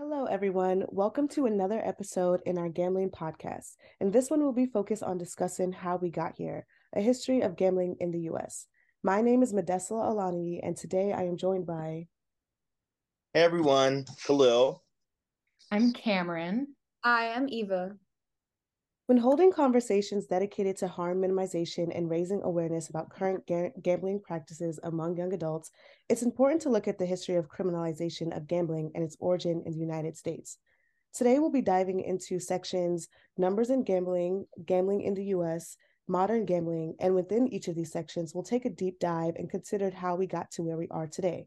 Hello, everyone. Welcome to another episode in our gambling podcast. And this one will be focused on discussing how we got here, a history of gambling in the US. My name is Modesola Olaniyi, and today I am joined by. Hey, everyone. Calil. I'm Camryn. I am Eva. When holding conversations dedicated to harm minimization and raising awareness about current ga- gambling practices among young adults, it's important to look at the history of criminalization of gambling and its origin in the United States. Today, we'll be diving into sections Numbers in Gambling, Gambling in the US, Modern Gambling, and within each of these sections, we'll take a deep dive and consider how we got to where we are today.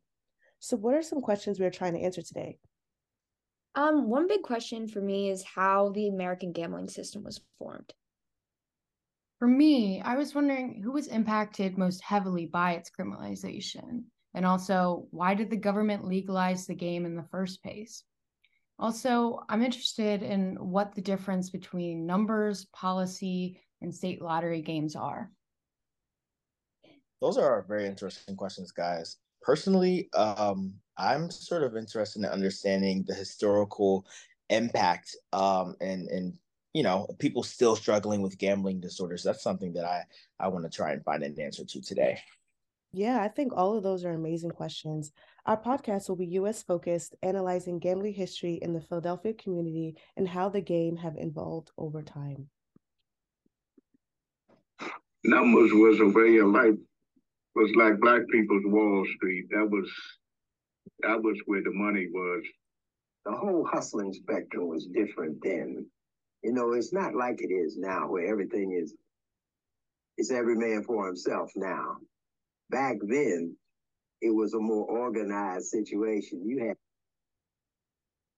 So, what are some questions we are trying to answer today? Um, one big question for me is how the American gambling system was formed. For me, I was wondering who was impacted most heavily by its criminalization, and also why did the government legalize the game in the first place? Also, I'm interested in what the difference between numbers, policy, and state lottery games are. Those are very interesting questions, guys. Personally, um, I'm sort of interested in understanding the historical impact um, and and you know people still struggling with gambling disorders. That's something that I I want to try and find an answer to today. Yeah, I think all of those are amazing questions. Our podcast will be US focused, analyzing gambling history in the Philadelphia community and how the game have evolved over time. Numbers was a way of life was like black people's Wall Street. That was that was where the money was. The whole hustling spectrum was different then. You know, it's not like it is now where everything is it's every man for himself now. Back then, it was a more organized situation. You had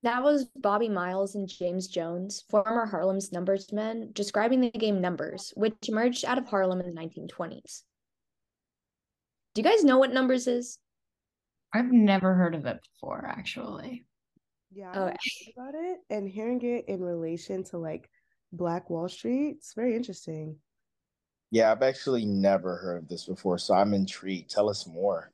that was Bobby Miles and James Jones, former Harlem's numbers men, describing the game Numbers, which emerged out of Harlem in the 1920s. Do you guys know what Numbers is? I've never heard of it before, actually. Yeah, oh, I okay. Eh. about it and hearing it in relation to like Black Wall Street, it's very interesting. Yeah, I've actually never heard of this before, so I'm intrigued. Tell us more.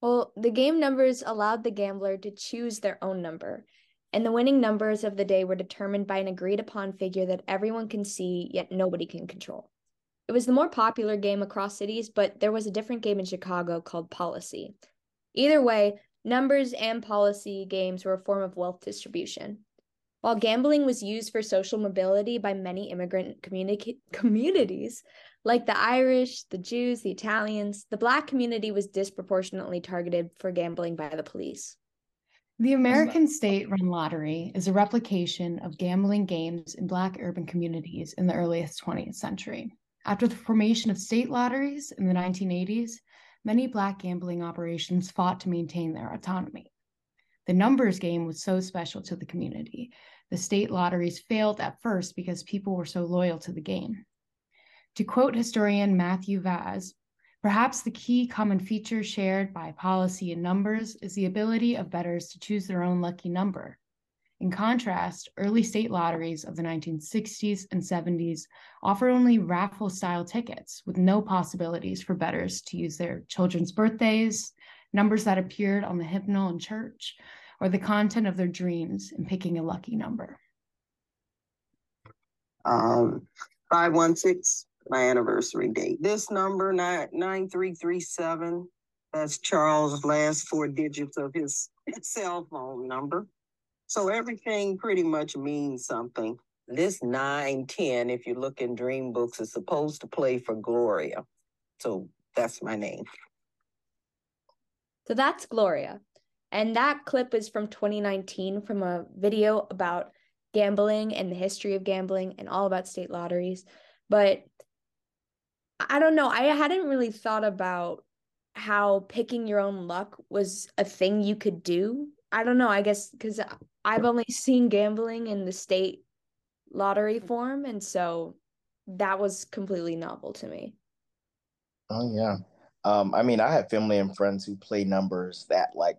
Well, the game numbers allowed the gambler to choose their own number, and the winning numbers of the day were determined by an agreed upon figure that everyone can see, yet nobody can control. It was the more popular game across cities, but there was a different game in Chicago called Policy, Either way, numbers and policy games were a form of wealth distribution. While gambling was used for social mobility by many immigrant communi- communities, like the Irish, the Jews, the Italians, the Black community was disproportionately targeted for gambling by the police. The American state run lottery is a replication of gambling games in Black urban communities in the earliest 20th century. After the formation of state lotteries in the 1980s, many Black gambling operations fought to maintain their autonomy. The numbers game was so special to the community. The state lotteries failed at first because people were so loyal to the game. To quote historian Matthew Vaz, perhaps the key common feature shared by policy and numbers is the ability of bettors to choose their own lucky number. In contrast, early state lotteries of the 1960s and 70s offer only raffle style tickets with no possibilities for bettors to use their children's birthdays, numbers that appeared on the hymnal in church, or the content of their dreams in picking a lucky number. Um, 516, my anniversary date. This number, 9337, that's Charles' last four digits of his cell phone number. So everything pretty much means something. This 910, if you look in dream books, is supposed to play for Gloria. So that's my name. So that's Gloria. And that clip is from 2019 from a video about gambling and the history of gambling and all about state lotteries. But I don't know. I hadn't really thought about how picking your own luck was a thing you could do. I don't know. I guess because I've only seen gambling in the state lottery form, and so that was completely novel to me. Oh yeah. Um, I mean, I have family and friends who play numbers that like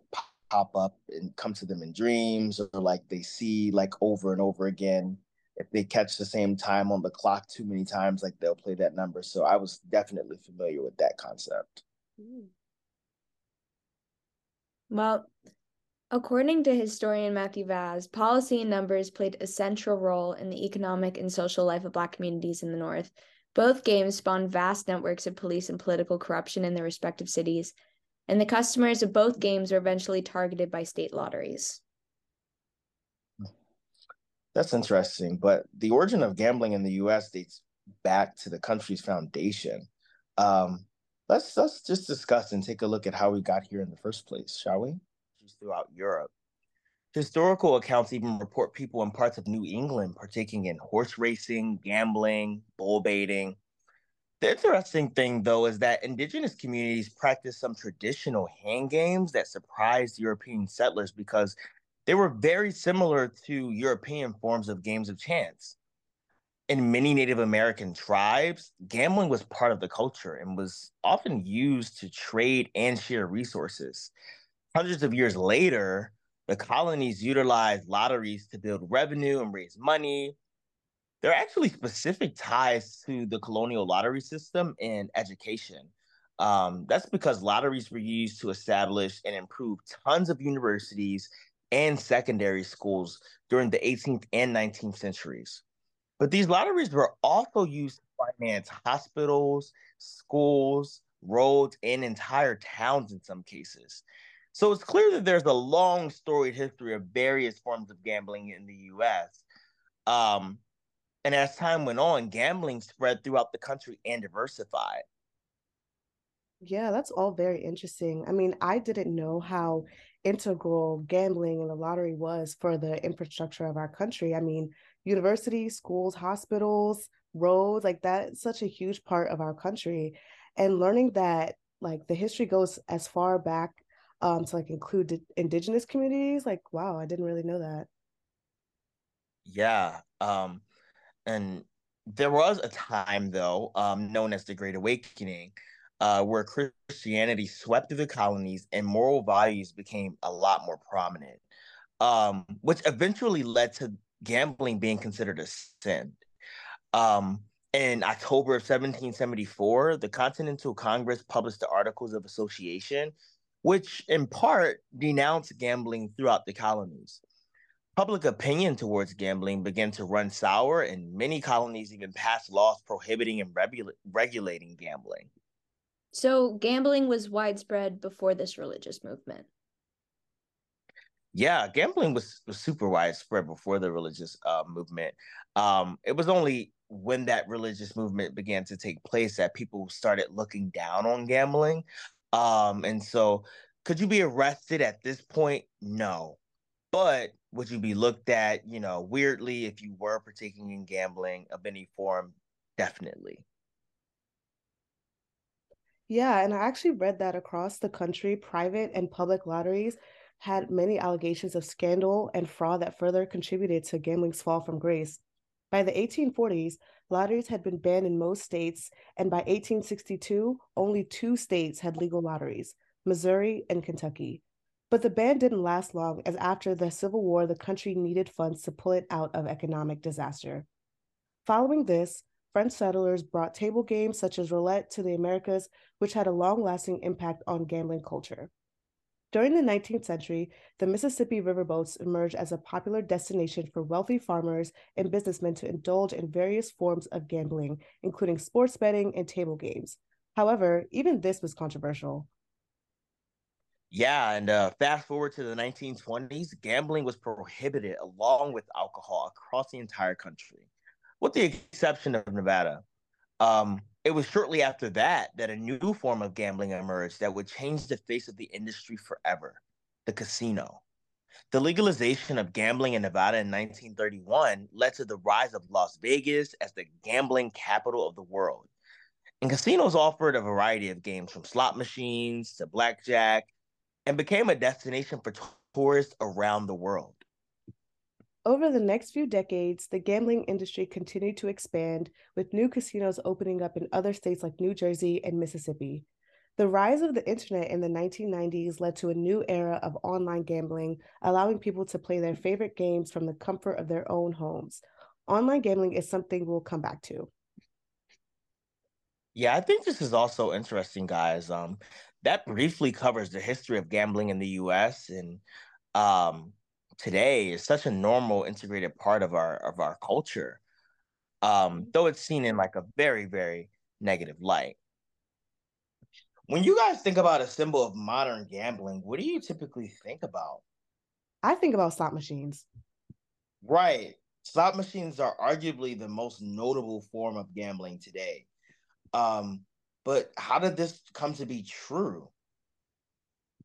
pop up and come to them in dreams, or like they see like over and over again. If they catch the same time on the clock too many times, like they'll play that number. So I was definitely familiar with that concept. Well, According to historian Matthew Vaz, policy and numbers played a central role in the economic and social life of Black communities in the North. Both games spawned vast networks of police and political corruption in their respective cities, and the customers of both games were eventually targeted by state lotteries. That's interesting, but the origin of gambling in the U.S. dates back to the country's foundation. Um, let's let's just discuss and take a look at how we got here in the first place, shall we? Throughout Europe. Historical accounts even report people in parts of New England partaking in horse racing, gambling, bull baiting. The interesting thing, though, is that indigenous communities practice some traditional hand games that surprised European settlers because they were very similar to European forms of games of chance. In many Native American tribes, gambling was part of the culture and was often used to trade and share resources hundreds of years later, the colonies utilized lotteries to build revenue and raise money. There are actually specific ties to the colonial lottery system in education. Um, that's because lotteries were used to establish and improve tons of universities and secondary schools during the 18th and 19th centuries. But these lotteries were also used to finance hospitals, schools, roads, and entire towns in some cases. So it's clear that there's a long storied history of various forms of gambling in the US. Um, and as time went on, gambling spread throughout the country and diversified. Yeah, that's all very interesting. I mean, I didn't know how integral gambling and the lottery was for the infrastructure of our country. I mean, universities, schools, hospitals, roads, like that's such a huge part of our country. And learning that like the history goes as far back um, to like include indigenous communities. Like, wow, I didn't really know that. Yeah. Um, and there was a time though, um, known as the Great Awakening, uh, where Christianity swept through the colonies and moral values became a lot more prominent, um, which eventually led to gambling being considered a sin. Um, in October of 1774, the Continental Congress published the Articles of Association, which in part denounced gambling throughout the colonies. Public opinion towards gambling began to run sour, and many colonies even passed laws prohibiting and regulating gambling. So, gambling was widespread before this religious movement. Yeah, gambling was, was super widespread before the religious uh, movement. Um, it was only when that religious movement began to take place that people started looking down on gambling. Um, and so could you be arrested at this point? No. But would you be looked at, you know, weirdly if you were partaking in gambling of any form? Definitely. Yeah, and I actually read that across the country, private and public lotteries had many allegations of scandal and fraud that further contributed to gambling's fall from grace. By the 1840s, lotteries had been banned in most states, and by 1862, only two states had legal lotteries Missouri and Kentucky. But the ban didn't last long, as after the Civil War, the country needed funds to pull it out of economic disaster. Following this, French settlers brought table games such as roulette to the Americas, which had a long lasting impact on gambling culture. During the 19th century, the Mississippi riverboats emerged as a popular destination for wealthy farmers and businessmen to indulge in various forms of gambling, including sports betting and table games. However, even this was controversial. Yeah, and uh, fast forward to the 1920s, gambling was prohibited along with alcohol across the entire country, with the exception of Nevada. Um, it was shortly after that that a new form of gambling emerged that would change the face of the industry forever the casino. The legalization of gambling in Nevada in 1931 led to the rise of Las Vegas as the gambling capital of the world. And casinos offered a variety of games from slot machines to blackjack and became a destination for tourists around the world. Over the next few decades, the gambling industry continued to expand, with new casinos opening up in other states like New Jersey and Mississippi. The rise of the internet in the 1990s led to a new era of online gambling, allowing people to play their favorite games from the comfort of their own homes. Online gambling is something we'll come back to. Yeah, I think this is also interesting, guys. Um, that briefly covers the history of gambling in the U.S. and um, today is such a normal integrated part of our of our culture um, though it's seen in like a very very negative light. When you guys think about a symbol of modern gambling what do you typically think about? I think about slot machines. Right. Slot machines are arguably the most notable form of gambling today. Um, but how did this come to be true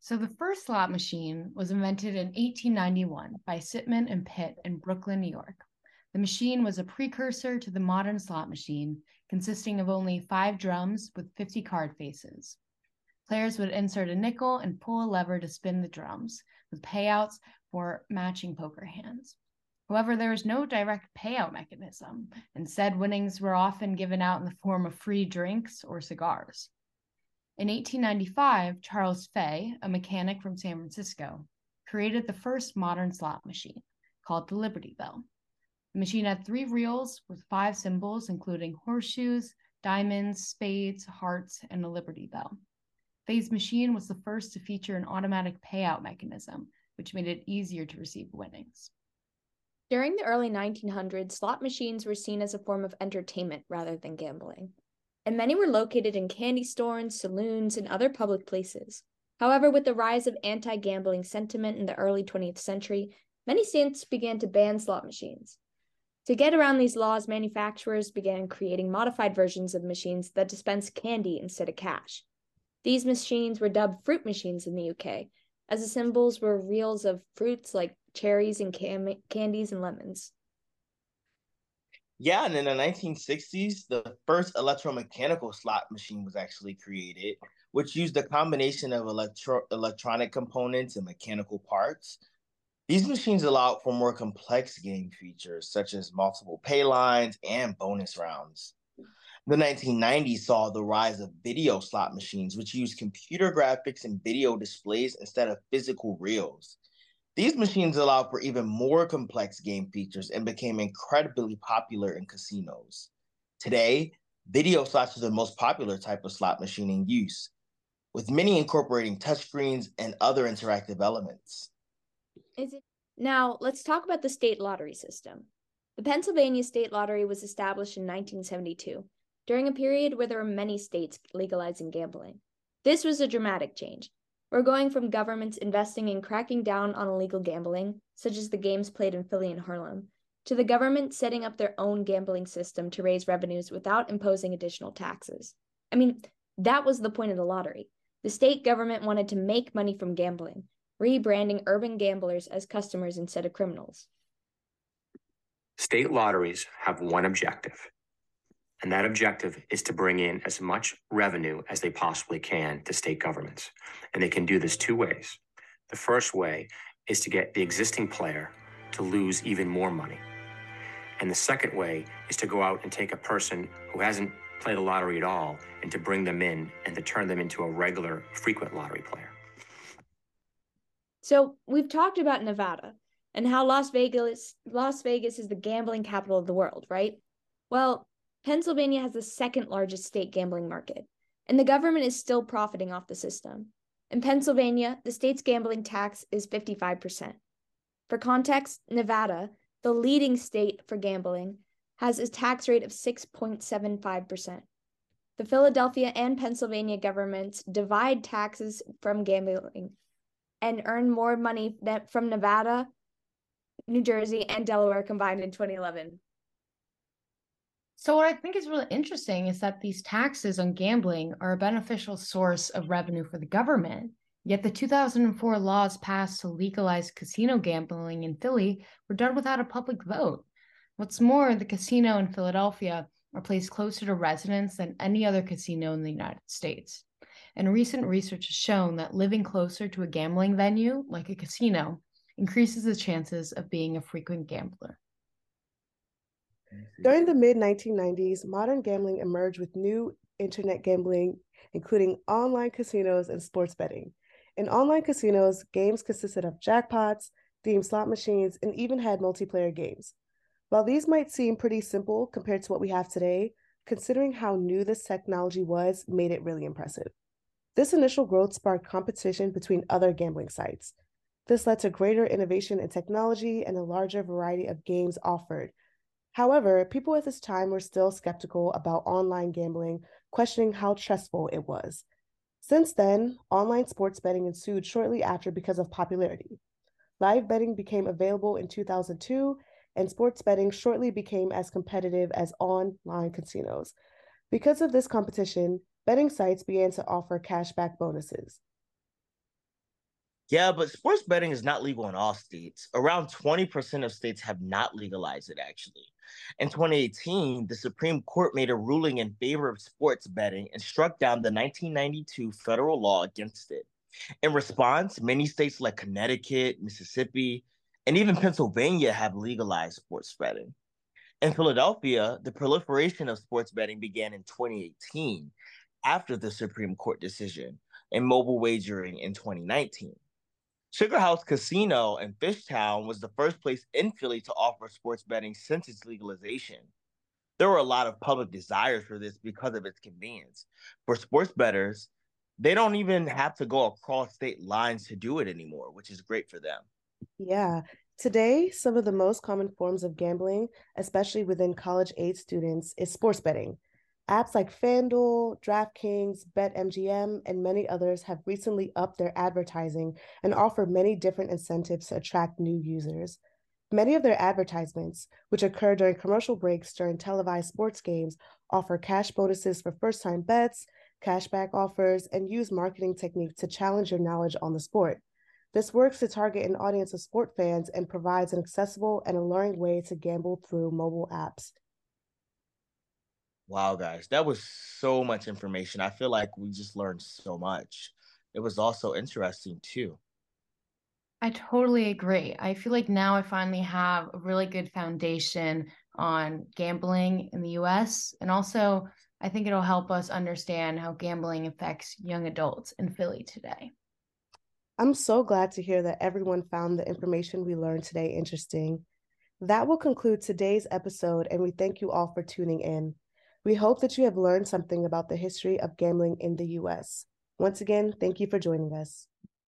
so the first slot machine was invented in 1891 by Sittman and Pitt in Brooklyn, New York. The machine was a precursor to the modern slot machine, consisting of only five drums with 50 card faces. Players would insert a nickel and pull a lever to spin the drums, with payouts for matching poker hands. However, there was no direct payout mechanism. Instead, winnings were often given out in the form of free drinks or cigars. In 1895, Charles Fay, a mechanic from San Francisco, created the first modern slot machine, called the Liberty Bell. The machine had three reels with five symbols, including horseshoes, diamonds, spades, hearts, and a Liberty Bell. Fay's machine was the first to feature an automatic payout mechanism, which made it easier to receive winnings. During the early 1900s, slot machines were seen as a form of entertainment rather than gambling and many were located in candy stores, saloons, and other public places. However, with the rise of anti gambling sentiment in the early 20th century, many states began to ban slot machines. To get around these laws, manufacturers began creating modified versions of machines that dispense candy instead of cash. These machines were dubbed fruit machines in the UK, as the symbols were reels of fruits like cherries and cam- candies and lemons. Yeah, and in the 1960s, the first electromechanical slot machine was actually created, which used a combination of electro- electronic components and mechanical parts. These machines allowed for more complex game features, such as multiple pay lines and bonus rounds. The 1990s saw the rise of video slot machines, which used computer graphics and video displays instead of physical reels. These machines allowed for even more complex game features and became incredibly popular in casinos. Today, video slots are the most popular type of slot machine in use, with many incorporating touchscreens and other interactive elements. Is it now let's talk about the state lottery system. The Pennsylvania State Lottery was established in 1972, during a period where there were many states legalizing gambling. This was a dramatic change, we're going from governments investing in cracking down on illegal gambling, such as the games played in Philly and Harlem, to the government setting up their own gambling system to raise revenues without imposing additional taxes. I mean, that was the point of the lottery. The state government wanted to make money from gambling, rebranding urban gamblers as customers instead of criminals. State lotteries have one objective and that objective is to bring in as much revenue as they possibly can to state governments. And they can do this two ways. The first way is to get the existing player to lose even more money. And the second way is to go out and take a person who hasn't played a lottery at all and to bring them in and to turn them into a regular, frequent lottery player. So we've talked about Nevada and how Las Vegas Las Vegas is the gambling capital of the world, right? Well, Pennsylvania has the second largest state gambling market, and the government is still profiting off the system. In Pennsylvania, the state's gambling tax is 55%. For context, Nevada, the leading state for gambling, has a tax rate of 6.75%. The Philadelphia and Pennsylvania governments divide taxes from gambling and earn more money from Nevada, New Jersey, and Delaware combined in 2011. So, what I think is really interesting is that these taxes on gambling are a beneficial source of revenue for the government. Yet the 2004 laws passed to legalize casino gambling in Philly were done without a public vote. What's more, the casino in Philadelphia are placed closer to residents than any other casino in the United States. And recent research has shown that living closer to a gambling venue, like a casino, increases the chances of being a frequent gambler. During the mid 1990s, modern gambling emerged with new internet gambling, including online casinos and sports betting. In online casinos, games consisted of jackpots, themed slot machines, and even had multiplayer games. While these might seem pretty simple compared to what we have today, considering how new this technology was made it really impressive. This initial growth sparked competition between other gambling sites. This led to greater innovation in technology and a larger variety of games offered. However, people at this time were still skeptical about online gambling, questioning how trustful it was. Since then, online sports betting ensued shortly after because of popularity. Live betting became available in 2002, and sports betting shortly became as competitive as online casinos. Because of this competition, betting sites began to offer cashback bonuses. Yeah, but sports betting is not legal in all states. Around 20% of states have not legalized it, actually. In 2018, the Supreme Court made a ruling in favor of sports betting and struck down the 1992 federal law against it. In response, many states like Connecticut, Mississippi, and even Pennsylvania have legalized sports betting. In Philadelphia, the proliferation of sports betting began in 2018 after the Supreme Court decision and mobile wagering in 2019. Sugar House Casino in Fishtown was the first place in Philly to offer sports betting since its legalization. There were a lot of public desires for this because of its convenience. For sports bettors, they don't even have to go across state lines to do it anymore, which is great for them. Yeah. Today, some of the most common forms of gambling, especially within college age students, is sports betting. Apps like FanDuel, DraftKings, BetMGM, and many others have recently upped their advertising and offer many different incentives to attract new users. Many of their advertisements, which occur during commercial breaks during televised sports games, offer cash bonuses for first time bets, cashback offers, and use marketing techniques to challenge your knowledge on the sport. This works to target an audience of sport fans and provides an accessible and alluring way to gamble through mobile apps. Wow, guys, that was so much information. I feel like we just learned so much. It was also interesting too. I totally agree. I feel like now I finally have a really good foundation on gambling in the US. And also, I think it'll help us understand how gambling affects young adults in Philly today. I'm so glad to hear that everyone found the information we learned today interesting. That will conclude today's episode, and we thank you all for tuning in. We hope that you have learned something about the history of gambling in the US. Once again, thank you for joining us.